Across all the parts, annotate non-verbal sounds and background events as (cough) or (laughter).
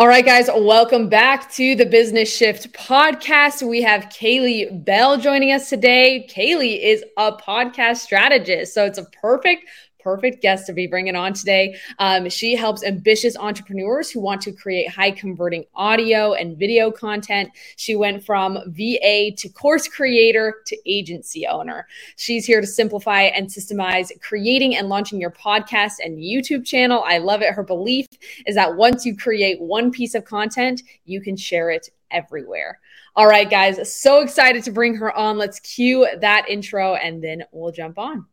All right, guys, welcome back to the Business Shift podcast. We have Caleigh Bell joining us today. Caleigh is a podcast strategist, so it's a perfect perfect guest to be bringing on today. Um, she helps ambitious entrepreneurs who want to create high converting audio and video content. She went from VA to course creator to agency owner. She's here to simplify and systemize creating and launching your podcast and YouTube channel. I love it. Her belief is that once you create one piece of content, you can share it everywhere. All right, guys, so excited to bring her on. Let's cue that intro and then we'll jump on.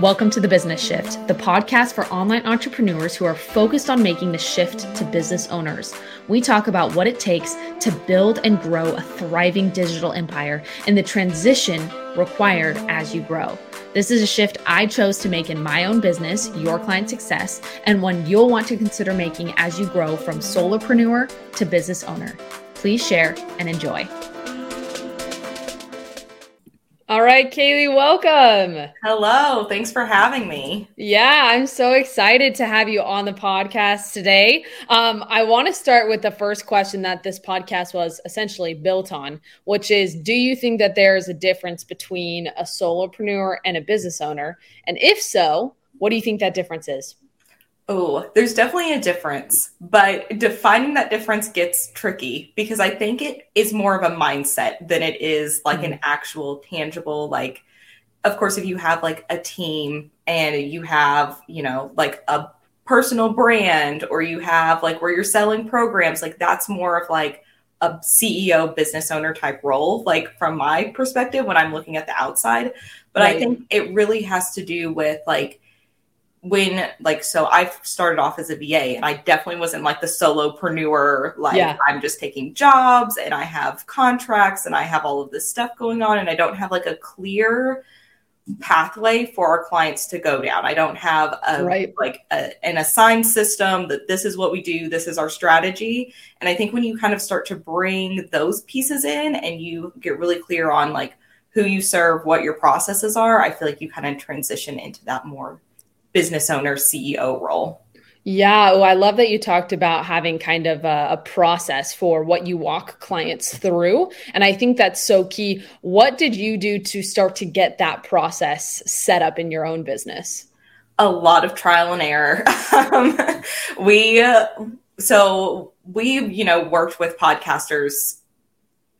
Welcome to The Business Shift, the podcast for online entrepreneurs who are focused on making the shift to business owners. We talk about what it takes to build and grow a thriving digital empire and the transition required as you grow. This is a shift I chose to make in my own business, Your Client Success, and one you'll want to consider making as you grow from solopreneur to business owner. Please share and enjoy. All right, Caleigh, welcome. Hello. Thanks for having me. Yeah, I'm so excited to have you on the podcast today. Um, I want to start with the first question that this podcast was essentially built on, which is Do you think that there is a difference between a solopreneur and a business owner? And if so, what do you think that difference is? Oh, there's definitely a difference, but defining that difference gets tricky because I think it is more of a mindset than it is like mm-hmm. an actual tangible, like, of course, if you have like a team and you have, you know, like a personal brand or you have like where you're selling programs, like that's more of like a CEO business owner type role, like from my perspective when I'm looking at the outside. But right. I think it really has to do with like, when like so I started off as a VA and I definitely wasn't like the solopreneur like yeah. I'm just taking jobs and I have contracts and I have all of this stuff going on and I don't have like a clear pathway for our clients to go down. I don't have a right. like a, an assigned system that this is what we do, this is our strategy. And I think when you kind of start to bring those pieces in and you get really clear on like who you serve, what your processes are, I feel like you kind of transition into that more business owner CEO role. Yeah, oh, I love that you talked about having kind of a, a, process for what you walk clients through. And I think that's so key. What did you do to start to get that process set up in your own business? A lot of trial and error. (laughs) um, we, uh, so we, you know, worked with podcasters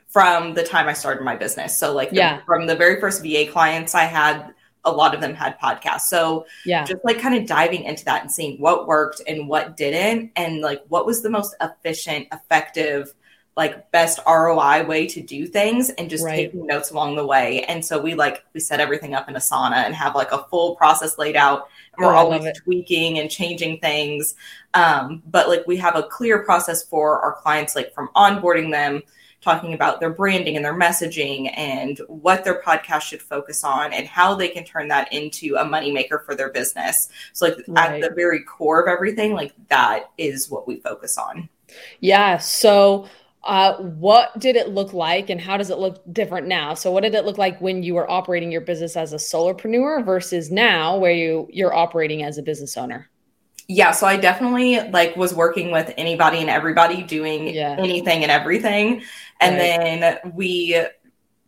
from the time I started my business. So, like, the, yeah. from the very first VA clients I had, a lot of them had podcasts. So yeah, just like kind of diving into that and seeing what worked and what didn't, and like what was the most efficient, effective, like best ROI way to do things, and just right. taking notes along the way. And so we like we set everything up in Asana and have like a full process laid out. And we're oh, always tweaking and changing things. Um, but like we have a clear process for our clients, like from onboarding them talking about their branding and their messaging and what their podcast should focus on and how they can turn that into a moneymaker for their business. So, like right. at the very core of everything, like that is what we focus on. Yeah. So, uh, what did it look like and how does it look different now? So, what did it look like when you were operating your business as a solopreneur versus now where you you're operating as a business owner? yeah so i definitely like was working with anybody and everybody doing yeah. anything and everything and right. then we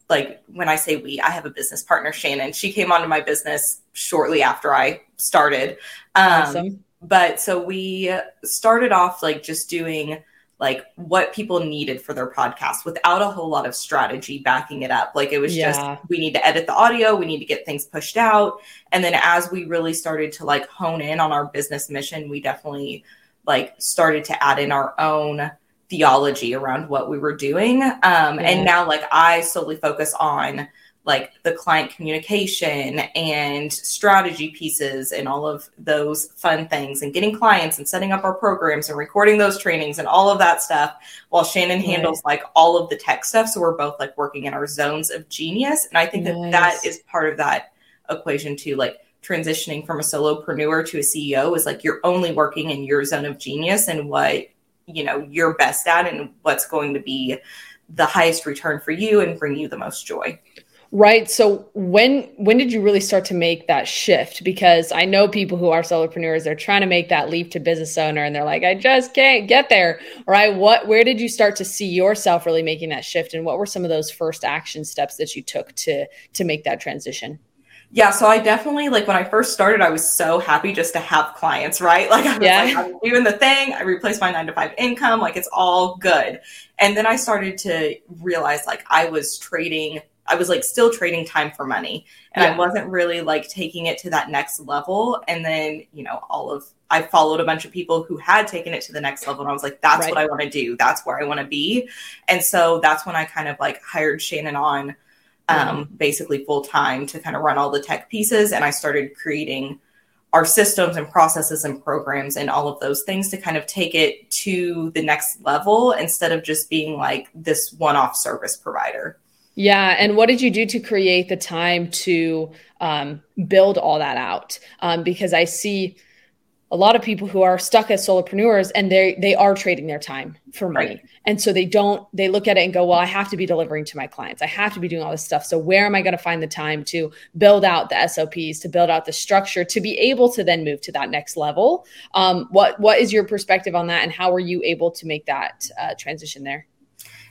like when i say we i have a business partner shannon she came onto my business shortly after i started um, awesome. but so we started off like just doing like what people needed for their podcast without a whole lot of strategy backing it up. Like it was yeah. just we need to edit the audio, we need to get things pushed out. And then as we really started to like hone in on our business mission, we definitely like started to add in our own theology around what we were doing. Um, yeah. and now like I solely focus on like the client communication and strategy pieces and all of those fun things and getting clients and setting up our programs and recording those trainings and all of that stuff while Shannon handles like all of the tech stuff so we're both like working in our zones of genius and I think nice. that that is part of that equation too like transitioning from a solopreneur to a CEO is like you're only working in your zone of genius and what you know you're best at and what's going to be the highest return for you and bring you the most joy. Right. So when when did you really start to make that shift? Because I know people who are solopreneurs, they're trying to make that leap to business owner and they're like, I just can't get there. Right. What where did you start to see yourself really making that shift? And what were some of those first action steps that you took to to make that transition? Yeah, so I definitely like when I first started, I was so happy just to have clients, right? (laughs) Like I was yeah. like, I'm doing the thing, I replaced my nine to five income, like it's all good. And then I started to realize like I was trading I was like still trading time for money and yeah. I wasn't really like taking it to that next level. And then, you know, all of I followed a bunch of people who had taken it to the next level and I was like, that's right. what I want to do. That's where I want to be. And so that's when I kind of like hired Shannon on um, mm-hmm. basically full time to kind of run all the tech pieces. And I started creating our systems and processes and programs and all of those things to kind of take it to the next level instead of just being like this one off service provider. Yeah. And what did you do to create the time to um, build all that out? Um, because I see a lot of people who are stuck as solopreneurs and they they are trading their time for money. Right. And so they don't they look at it and go, well, I have to be delivering to my clients. I have to be doing all this stuff. So where am I going to find the time to build out the SOPs, to build out the structure, to be able to then move to that next level? Um, what what is your perspective on that, and how were you able to make that uh, transition there?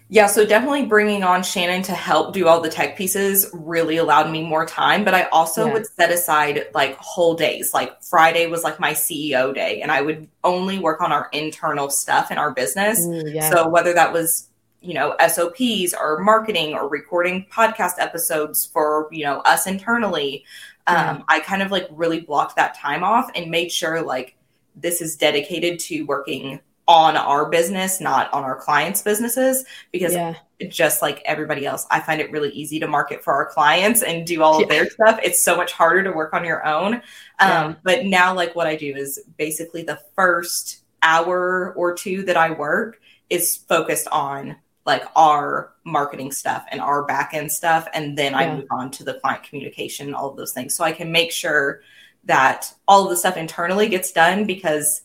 Yeah, so definitely bringing on Shannon to help do all the tech pieces really allowed me more time. But I also yeah. would set aside like whole days. Like Friday was like my CEO day, and I would only work on our internal stuff in our business. Yeah. So whether that was you know SOPs or marketing or recording podcast episodes for you know us internally, um, I kind of like really blocked that time off and made sure like this is dedicated to working on our business, not on our clients' businesses, because yeah. just like everybody else, I find it really easy to market for our clients and do all of their stuff. It's so much harder to work on your own. Um, yeah. But now, like, what I do is basically the first hour or two that I work is focused on like our marketing stuff and our back end stuff. And then yeah. I move on to the client communication, all of those things. So I can make sure that all of the stuff internally gets done because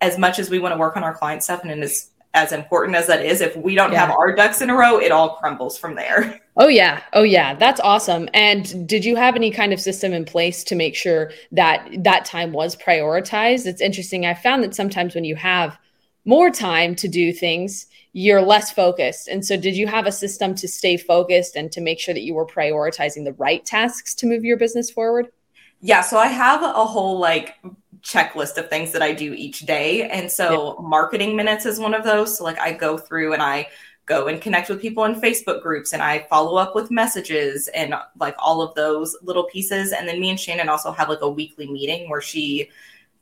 as much as we want to work on our client stuff and as as important as that is, if we don't yeah. have our ducks in a row, it all crumbles from there. (laughs) Oh yeah. Oh yeah. That's awesome. And did you have any kind of system in place to make sure that that time was prioritized? It's interesting. I found that sometimes when you have more time to do things, you're less focused. And so did you have a system to stay focused and to make sure that you were prioritizing the right tasks to move your business forward? Yeah, so I have a whole like checklist of things that I do each day. And so yeah. marketing minutes is one of those. So like I go through and I go and connect with people in Facebook groups and I follow up with messages and like all of those little pieces. And then me and Shannon also have like a weekly meeting where she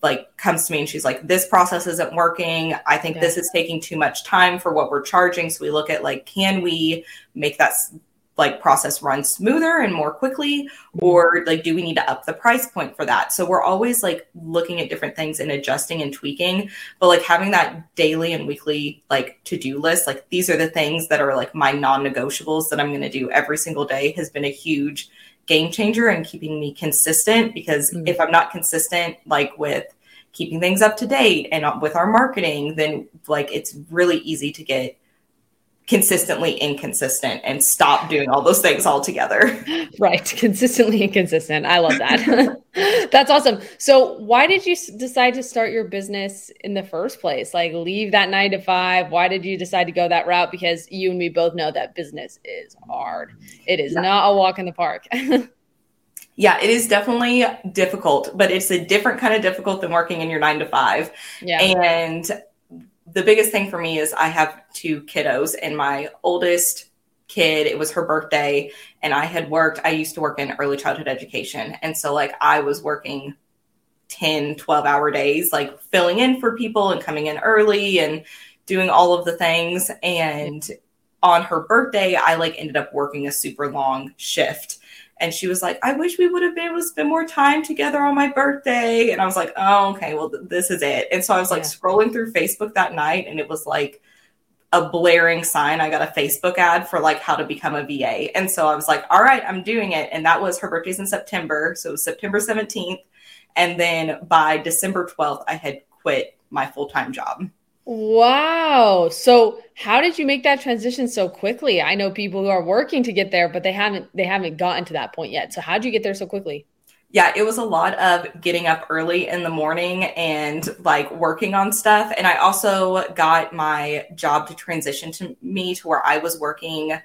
like comes to me and she's like this process isn't working i think yeah. this is taking too much time for what we're charging so we look at like can we make that like process run smoother and more quickly mm-hmm. or like do we need to up the price point for that so we're always like looking at different things and adjusting and tweaking but like having that daily and weekly like to-do list like these are the things that are like my non-negotiables that i'm going to do every single day has been a huge game changer and keeping me consistent because mm-hmm. if i'm not consistent like with keeping things up to date and with our marketing then like it's really easy to get consistently inconsistent and stop doing all those things altogether. (laughs) Right. Consistently inconsistent. I love that. (laughs) That's awesome. So, why did you decide to start your business in the first place? Like, leave that nine to five? Why did you decide to go that route? Because you and me both know that business is hard, it is yeah. not a walk in the park. (laughs) yeah, it is definitely difficult, but it's a different kind of difficult than working in your nine to five. Yeah. And the biggest thing for me is I have two kiddos, and my oldest kid, it was her birthday, and I had worked, I used to work in early childhood education. And so, like, I was working 10, 12 hour days, like filling in for people and coming in early and doing all of the things. And on her birthday, I like ended up working a super long shift. And she was like, I wish we would have been able to spend more time together on my birthday. And I was like, oh, okay, well, th- this is it. And so I was like yeah. scrolling through Facebook that night, and it was like a blaring sign. I got a Facebook ad for like how to become a VA. And so I was like, all right, I'm doing it. And that was her birthday's in September. So it was September 17th. And then by December 12th, I had quit my full time job. Wow. So how did you make that transition so quickly? I know people who are working to get there, but they haven't they haven't gotten to that point yet. So how did you get there so quickly? Yeah, it was a lot of getting up early in the morning and like working on stuff. And I also got my job to transition to me to where I was working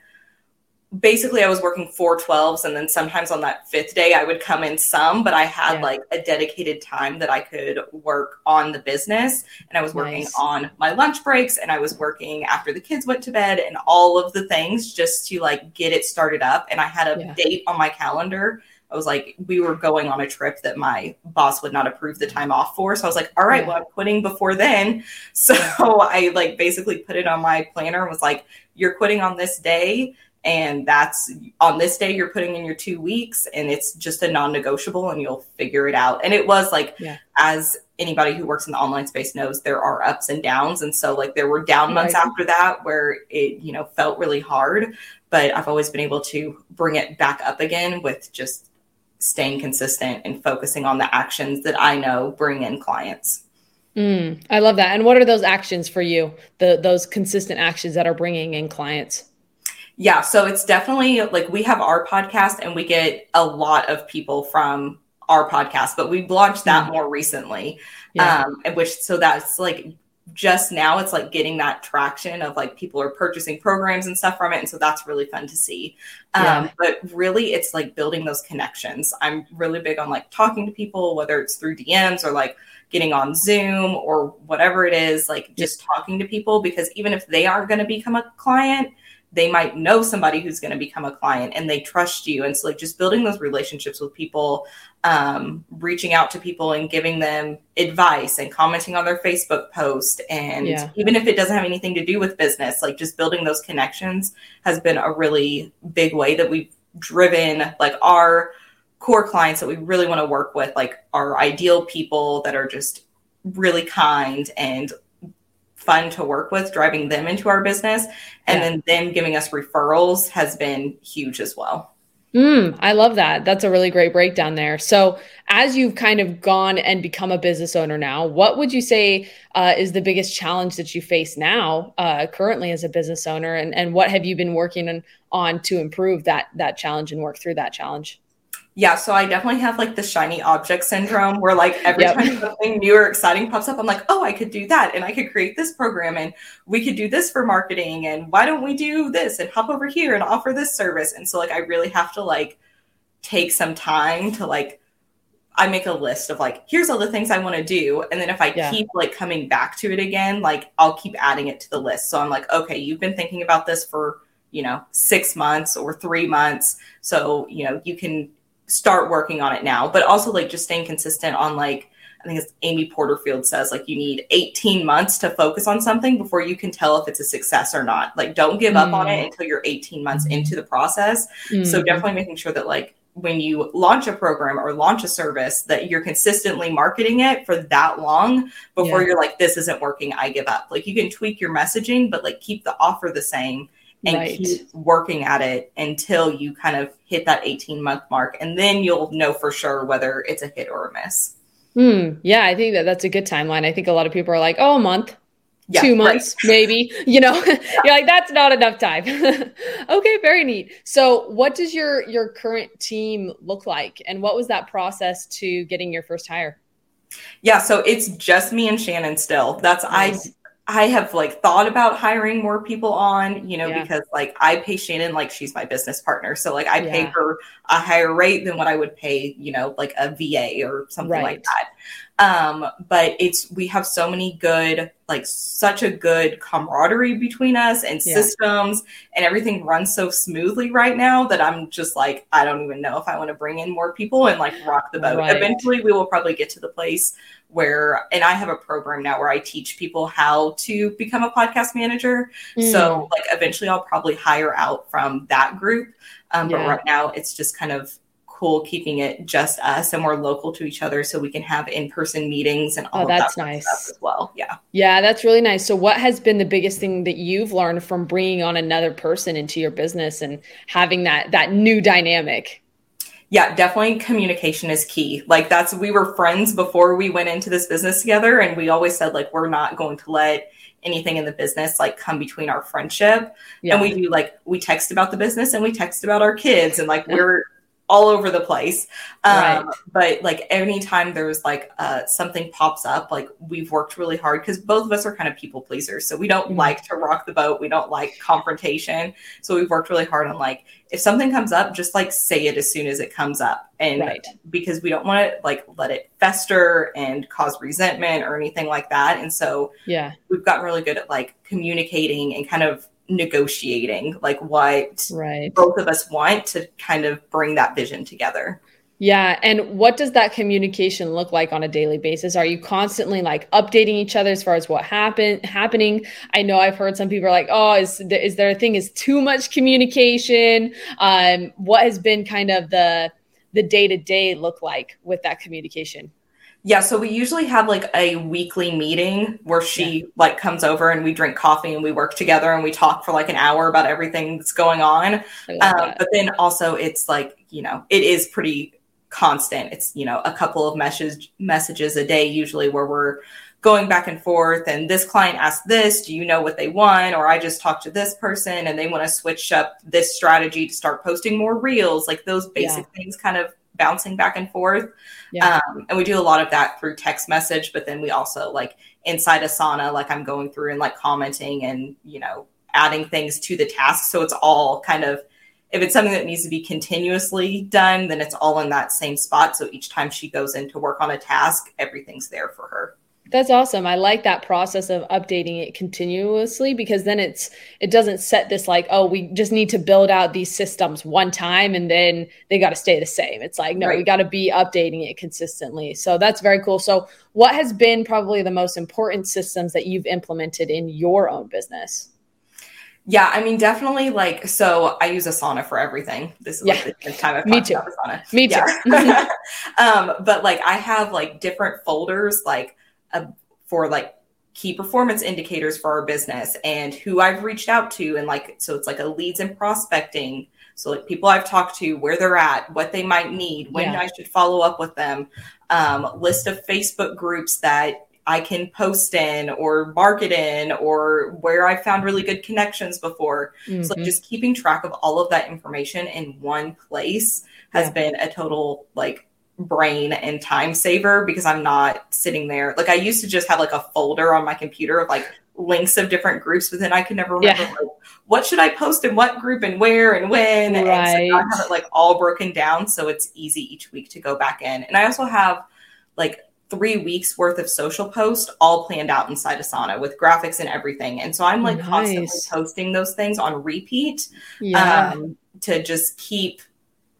basically I was working four twelves and then sometimes on that fifth day I would come in some, but I had yeah. like a dedicated time that I could work on the business. And I was working nice. on my lunch breaks and I was working after the kids went to bed and all of the things just to like get it started up. And I had a yeah. date on my calendar. I was like, we were going on a trip that my boss would not approve the time off for. So I was like, all right, yeah. well, I'm quitting before then. (laughs) So I like basically put it on my planner and was like, you're quitting on this day and that's on this day you're putting in your two weeks and it's just a non-negotiable and you'll figure it out. And it was like yeah. as anybody who works in the online space knows there are ups and downs. And so like there were down months right. after that where it you know felt really hard. But i've always been able to bring it back up again with just staying consistent and focusing on the actions that i know bring in clients. Mm, i love that. And what are those actions for you? The those consistent actions that are bringing in clients yeah, so it's definitely like we have our podcast and we get a lot of people from our podcast, but we launched that mm-hmm. more recently. Yeah. Um, which so that's like just now it's like getting that traction of like people are purchasing programs and stuff from it and so that's really fun to see um, but really it's like building those connections i'm really big on like talking to people whether it's through dms or like getting on zoom or whatever it is like just talking to people because even if they aren't going to become a client they might know somebody who's going to become a client and they trust you and so like just building those relationships with people um, reaching out to people and giving them advice and commenting on their facebook post and yeah. even if it doesn't have anything to do with business like just building those connections has been a really big way that we've driven like our core clients that we really want to work with like our ideal people that are just really kind and fun to work with driving them into our business. And yeah. then them giving us referrals has been huge as well. Mm, i love that. That's a really great breakdown there. So as you've kind of gone and become a business owner now what would you say uh, is the biggest challenge that you face now uh, currently as a business owner? And, and what have you been working on, on to improve that that challenge and work through that challenge yeah, so I definitely have like the shiny object syndrome where like every yep. time something new or exciting pops up, I'm like, oh, I could do that and I could create this program and we could do this for marketing and why don't we do this and hop over here and offer this service? And so like I really have to like take some time to like I make a list of like, here's all the things I want to do. And then if I yeah. keep like coming back to it again, like I'll keep adding it to the list. So I'm like, okay, you've been thinking about this for, you know, six months or three months. So, you know, you can start working on it now, but also like just staying consistent on like I think it's Amy Porterfield says like you need 18 months to focus on something before you can tell if it's a success or not. Like don't give mm. up on it mm. until you're 18 months into the process. Mm. So definitely making sure that like when you launch a program or launch a service that you're consistently marketing it for that long before yeah. you're like this isn't working, I give up. Like you can tweak your messaging but like keep the offer the same and right. keep working at it until you kind of hit that 18 month mark and then you'll know for sure whether it's a hit or a miss. Hmm. yeah i think that that's a good timeline. I think a lot of people are like oh a month? Yeah, two months right. maybe? (laughs) You know? (laughs) You're like that's not enough time. (laughs) Okay very neat. So what does your your current team look like and what was that process to getting your first hire? Yeah so it's just me and shannon still. That's nice. i I have like thought about hiring more people on, you know, yeah. because like I pay Shannon like she's my business partner. So like I yeah. pay her a higher rate than what I would pay, you know, like a VA or something right. like that. Um, but it's we have so many good, like such a good camaraderie between us and yeah. systems, and everything runs so smoothly right now that I'm just like, I don't even know if I want to bring in more people and like rock the boat. Right. Eventually, we will probably get to the place where, and I have a program now where I teach people how to become a podcast manager. Mm. So, like, eventually, I'll probably hire out from that group. Um, yeah. But right now, it's just kind of cool keeping it just us and we're local to each other so we can have in-person meetings and all oh, that's that nice as well yeah yeah that's really nice so what has been the biggest thing that you've learned from bringing on another person into your business and having that that new dynamic Yeah, definitely communication is key. Like that's we were friends before we went into this business together and we always said like we're not going to let anything in the business like come between our friendship. Yeah. And we do like we text about the business and we text about our kids and like we're all over the place. Um, right. But like anytime there's like uh, something pops up, like we've worked really hard because both of us are kind of people pleasers. So we don't mm-hmm. like to rock the boat. We don't like confrontation. So we've worked really hard on like if something comes up, just like say it as soon as it comes up, and right. because we don't want to like let it fester and cause resentment or anything like that. And so yeah, we've gotten really good at like communicating and kind of negotiating like what right. both of us want to kind of bring that vision together. Yeah. And what does that communication look like on a daily basis? Are you constantly like updating each other as far as what happened happening? I know I've heard some people are like, oh, is, there, is there a thing is too much communication? Um, what has been kind of the the day to day look like with that communication? Yeah, so we usually have like a weekly meeting where she yeah. like comes over and we drink coffee and we work together and we talk for like an hour about everything that's going on. Um, but then also it's like you know it is pretty constant. It's you know a couple of message messages a day usually where we're going back and forth and this client asked this do you know what they want or i just talked to this person and they want to switch up this strategy to start posting more reels like those basic yeah. things kind of bouncing back and forth. Yeah. Um, and we do a lot of that through text message, but then we also like inside Asana, like I'm going through and like commenting and, you know, adding things to the task. So it's all kind of, if it's something that needs to be continuously done, then it's all in that same spot. So each time she goes in to work on a task, everything's there for her. That's awesome. I like that process of updating it continuously because then it's it doesn't set this like, oh, we just need to build out these systems one time and then they got to stay the same. It's like, no, right. we got to be updating it consistently. So that's very cool. So what has been probably the most important systems that you've implemented in your own business? Yeah, I mean, definitely. Like, so I use Asana for everything. This is yeah. like the time I've Me too. Asana. Me too. Yeah. (laughs) um, but like, I have like different folders, like uh, for like key performance indicators for our business and who I've reached out to. And like, so it's like a leads and prospecting. So like people I've talked to, where they're at, what they might need, when yeah. I should follow up with them, um, list of Facebook groups that I can post in or market in or where I found really good connections before. Mm-hmm. So like just keeping track of all of that information in one place has yeah. been a total like brain and time saver because I'm not sitting there. Like I used to just have like a folder on my computer of like links of different groups, but then I can never remember yeah. like, what should I post in what group and where and when. Right. And so I have it like all broken down so it's easy each week to go back in. And I also have like three weeks worth of social posts all planned out inside Asana with graphics and everything. And so I'm like nice. constantly posting those things on repeat yeah. um, to just keep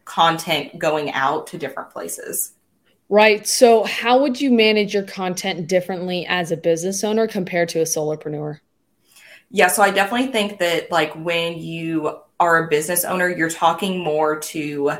content going out to different places. Right. So, how would you manage your content differently as a business owner compared to a solopreneur? Yeah, so I definitely think that like when you are a business owner, you're talking more to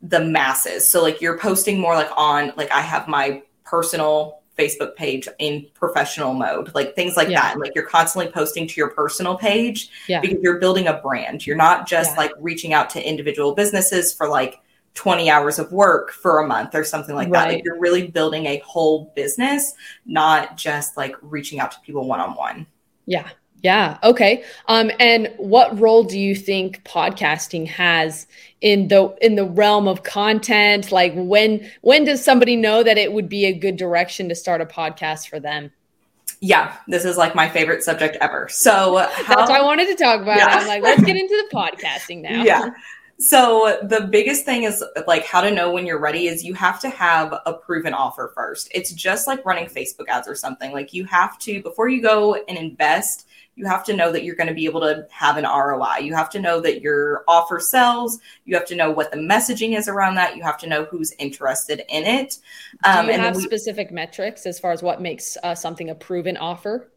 the masses. So like you're posting more like on like I have my personal Facebook page in professional mode, like things like yeah. that. And like you're constantly posting to your personal page yeah. because you're building a brand. You're not just yeah. like reaching out to individual businesses for like 20 hours of work for a month or something like right. that. Like you're really building a whole business, not just like reaching out to people one on one. Yeah. Yeah. Okay. Um, and what role do you think podcasting has in the in the realm of content? Like when when does somebody know that it would be a good direction to start a podcast for them? Yeah, this is like my favorite subject ever. So how, that's what I wanted to talk about. Yeah. I'm like, let's get into the podcasting now. (laughs) Yeah. So the biggest thing is like how to know when you're ready is you have to have a proven offer first. It's just like running Facebook ads or something. Like you have to before you go and invest, you have to know that you're going to be able to have an ROI. You have to know that your offer sells. You have to know what the messaging is around that. You have to know who's interested in it. Um, Do you have we, specific metrics as far as what makes uh, something a proven offer?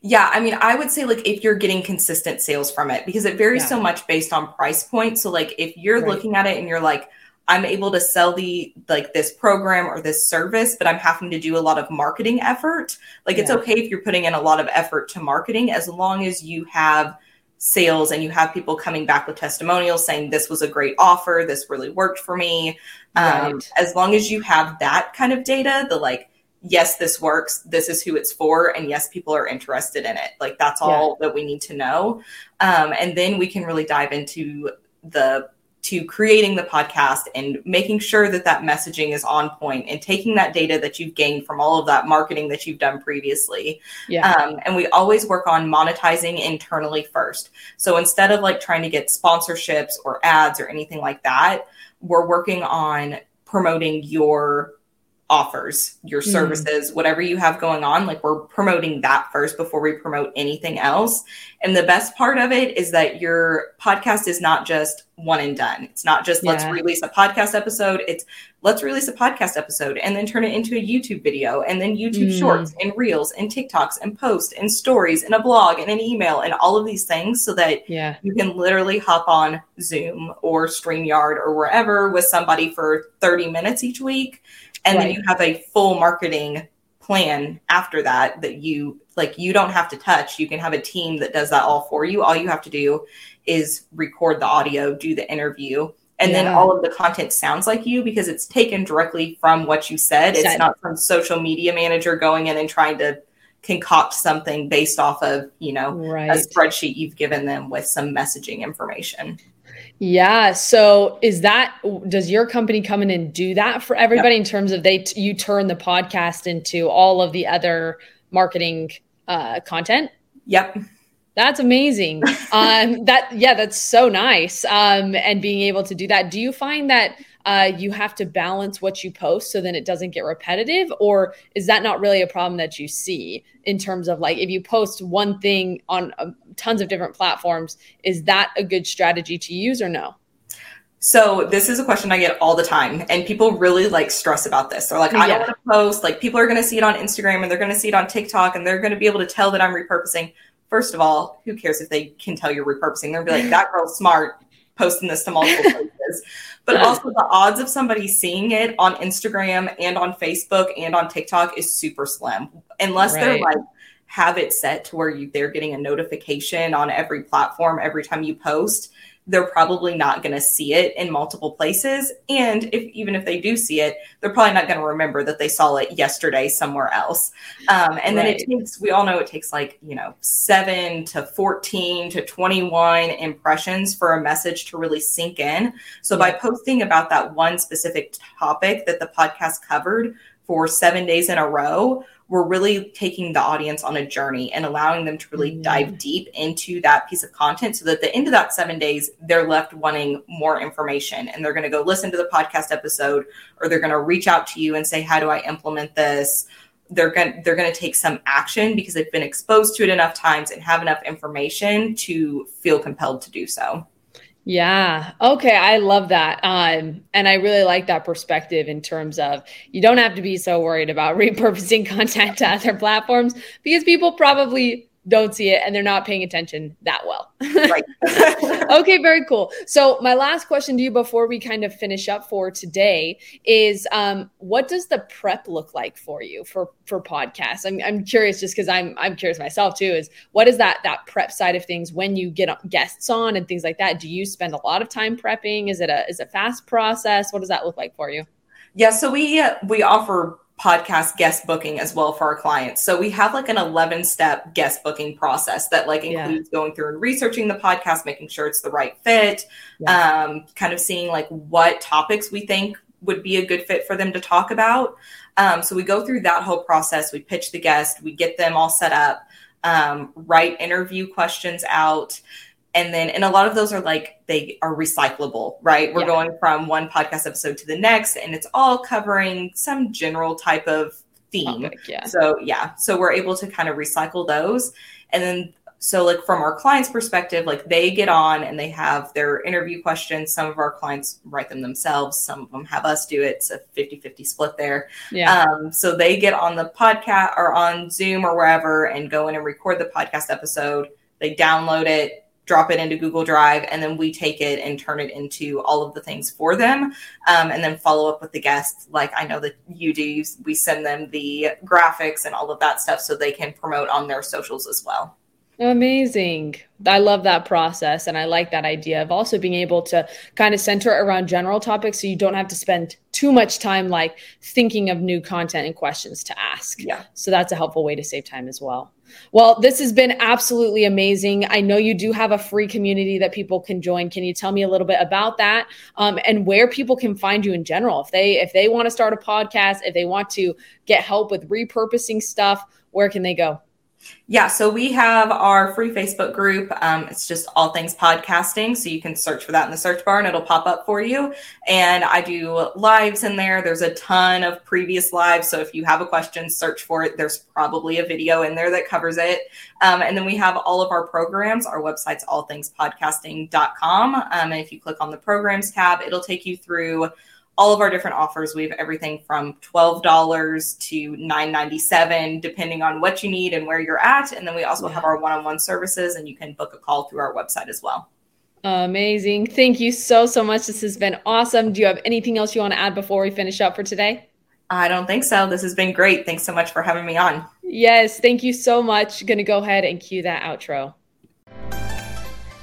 Yeah, I mean, I would say like if you're getting consistent sales from it because it varies yeah. so much based on price point. So like if you're right. looking at it and you're like, I'm able to sell the like this program or this service, but I'm having to do a lot of marketing effort. Like yeah. it's okay if you're putting in a lot of effort to marketing as long as you have sales and you have people coming back with testimonials saying this was a great offer this really worked for me um, as long as you have that kind of data the like yes this works this is who it's for and yes people are interested in it like that's all yeah. that we need to know um, and then we can really dive into the to creating the podcast and making sure that that messaging is on point and taking that data that you've gained from all of that marketing that you've done previously. Yeah. Um, and we always work on monetizing internally first. So instead of like trying to get sponsorships or ads or anything like that, we're working on promoting your offers, your hmm. services, whatever you have going on. Like we're promoting that first before we promote anything else. And the best part of it is that your podcast is not just one and done. It's not just let's release a podcast episode. It's let's release a podcast episode and then turn it into a YouTube video and then YouTube mm. shorts and reels and TikToks and posts and stories and a blog and an email and all of these things so that yeah. you can literally hop on Zoom or StreamYard or wherever with somebody for 30 minutes each week and right. then you have a full marketing plan after that that you like you don't have to touch you can have a team that does that all for you all you have to do is record the audio do the interview and yeah. then all of the content sounds like you because it's taken directly from what you said it's not from social media manager going in and trying to concoct something based off of you know right. a spreadsheet you've given them with some messaging information yeah. So is that does your company come in and do that for everybody yep. in terms of they you turn the podcast into all of the other marketing uh, content? Yep. That's amazing. (laughs) um, that yeah, that's so nice. Um, and being able to do that. Do you find that uh, you have to balance what you post so then it doesn't get repetitive or is that not really a problem that you see in terms of like if you post one thing on uh, tons of different platforms is that a good strategy to use or no so this is a question I get all the time, and people really like stress about this. They're like, I don't want to post. Like people are going to see it on Instagram and they're going to see it on TikTok, and they're going to be able to tell that I'm repurposing. First of all, who cares if they can tell you're repurposing? They'll be like, that girl's smart, posting this to multiple places (laughs) but also the odds of somebody seeing it on Instagram and on Facebook and on TikTok is super slim. Unless right. they're like have it set to where you they're getting a notification on every platform every time you post they're probably not going to see it in multiple places. And if even if they do see it they're probably not going to remember that they saw it yesterday somewhere else. Um, and then it takes we all know it takes like you know 7 to 14 to 21 impressions for a message to really sink in. So yeah. by posting about that one specific topic that the podcast covered for 7 days in a row we're really taking the audience on a journey and allowing them to really mm-hmm. dive deep into that piece of content so that at the end of that seven days, they're left wanting more information and they're going to go listen to the podcast episode or they're going to reach out to you and say, How do I implement this? They're going they're going to take some action because they've been exposed to it enough times and have enough information to feel compelled to do so. Yeah. Okay. I love that. Um, and I really like that perspective in terms of you don't have to be so worried about (laughs) repurposing content to other platforms because people probably don't see it and they're not paying attention that well. Right. (laughs) okay, very cool. So my last question to you before we kind of finish up for today is um, what does the prep look like for you for for podcasts? I'm, I'm curious just because I'm I'm curious myself too, is what is that that prep side of things when you get guests on and things like that? Do you spend a lot of time prepping? Is it a is a fast process? What does that look like for you? Yeah, so we uh, we offer podcast guest booking as well for our clients. So we have like an 11 step guest booking process that like includes yeah. going through and researching the podcast, making sure it's the right fit, yeah. um, kind of seeing like what topics we think would be a good fit for them to talk about. Um, so we go through that whole process. We pitch the guest, we get them all set up, um, write interview questions out and then and a lot of those are like they are recyclable right? We're yeah. going from one podcast episode to the next and it's all covering some general type of theme. Topic, yeah. so yeah. So we're able to kind of recycle those. And then so like from our clients perspective like they get on and they have their interview questions. Some of our clients write them themselves. Some of them have us do it. It's a 50-50 split there. Yeah. Um, so they get on the podcast or on zoom or wherever and go in and record the podcast episode. They download it drop it into Google Drive, and then we take it and turn it into all of the things for them, um, and then follow up with the guests. Like I know that you do, we send them the graphics and all of that stuff so they can promote on their socials as well. Amazing. I love that process. And I like that idea of also being able to kind of center around general topics so you don't have to spend too much time like thinking of new content and questions to ask. Yeah. So that's a helpful way to save time as well. Well, this has been absolutely amazing. I know you do have a free community that people can join. Can you tell me a little bit about that um, and where people can find you in general? If they if they want to start a podcast, if they want to get help with repurposing stuff, where can they go? Yeah, so we have our free Facebook group. Um, it's just all things podcasting. So you can search for that in the search bar and it'll pop up for you. And I do lives in there. There's a ton of previous lives. So if you have a question, search for it. There's probably a video in there that covers it. Um, and then we have all of our programs. Our website's allthingspodcasting.com. Um, and if you click on the programs tab, it'll take you through all of our different offers. We have everything from $12 to $9.97, depending on what you need and where you're at. And then we also have our one on one services, and you can book a call through our website as well. Amazing. Thank you so, so much. This has been awesome. Do you have anything else you want to add before we finish up for today? I don't think so. This has been great. Thanks so much for having me on. Yes, thank you so much. Going to go ahead and cue that outro.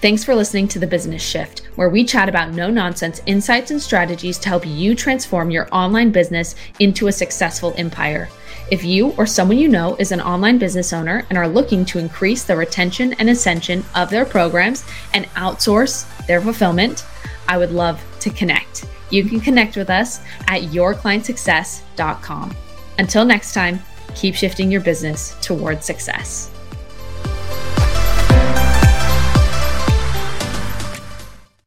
Thanks for listening to The Business Shift, where we chat about no nonsense insights and strategies to help you transform your online business into a successful empire. If you or someone you know is an online business owner and are looking to increase the retention and ascension of their programs and outsource their fulfillment, I would love to connect. You can connect with us at yourclientsuccess.com. Until next time, keep shifting your business towards success.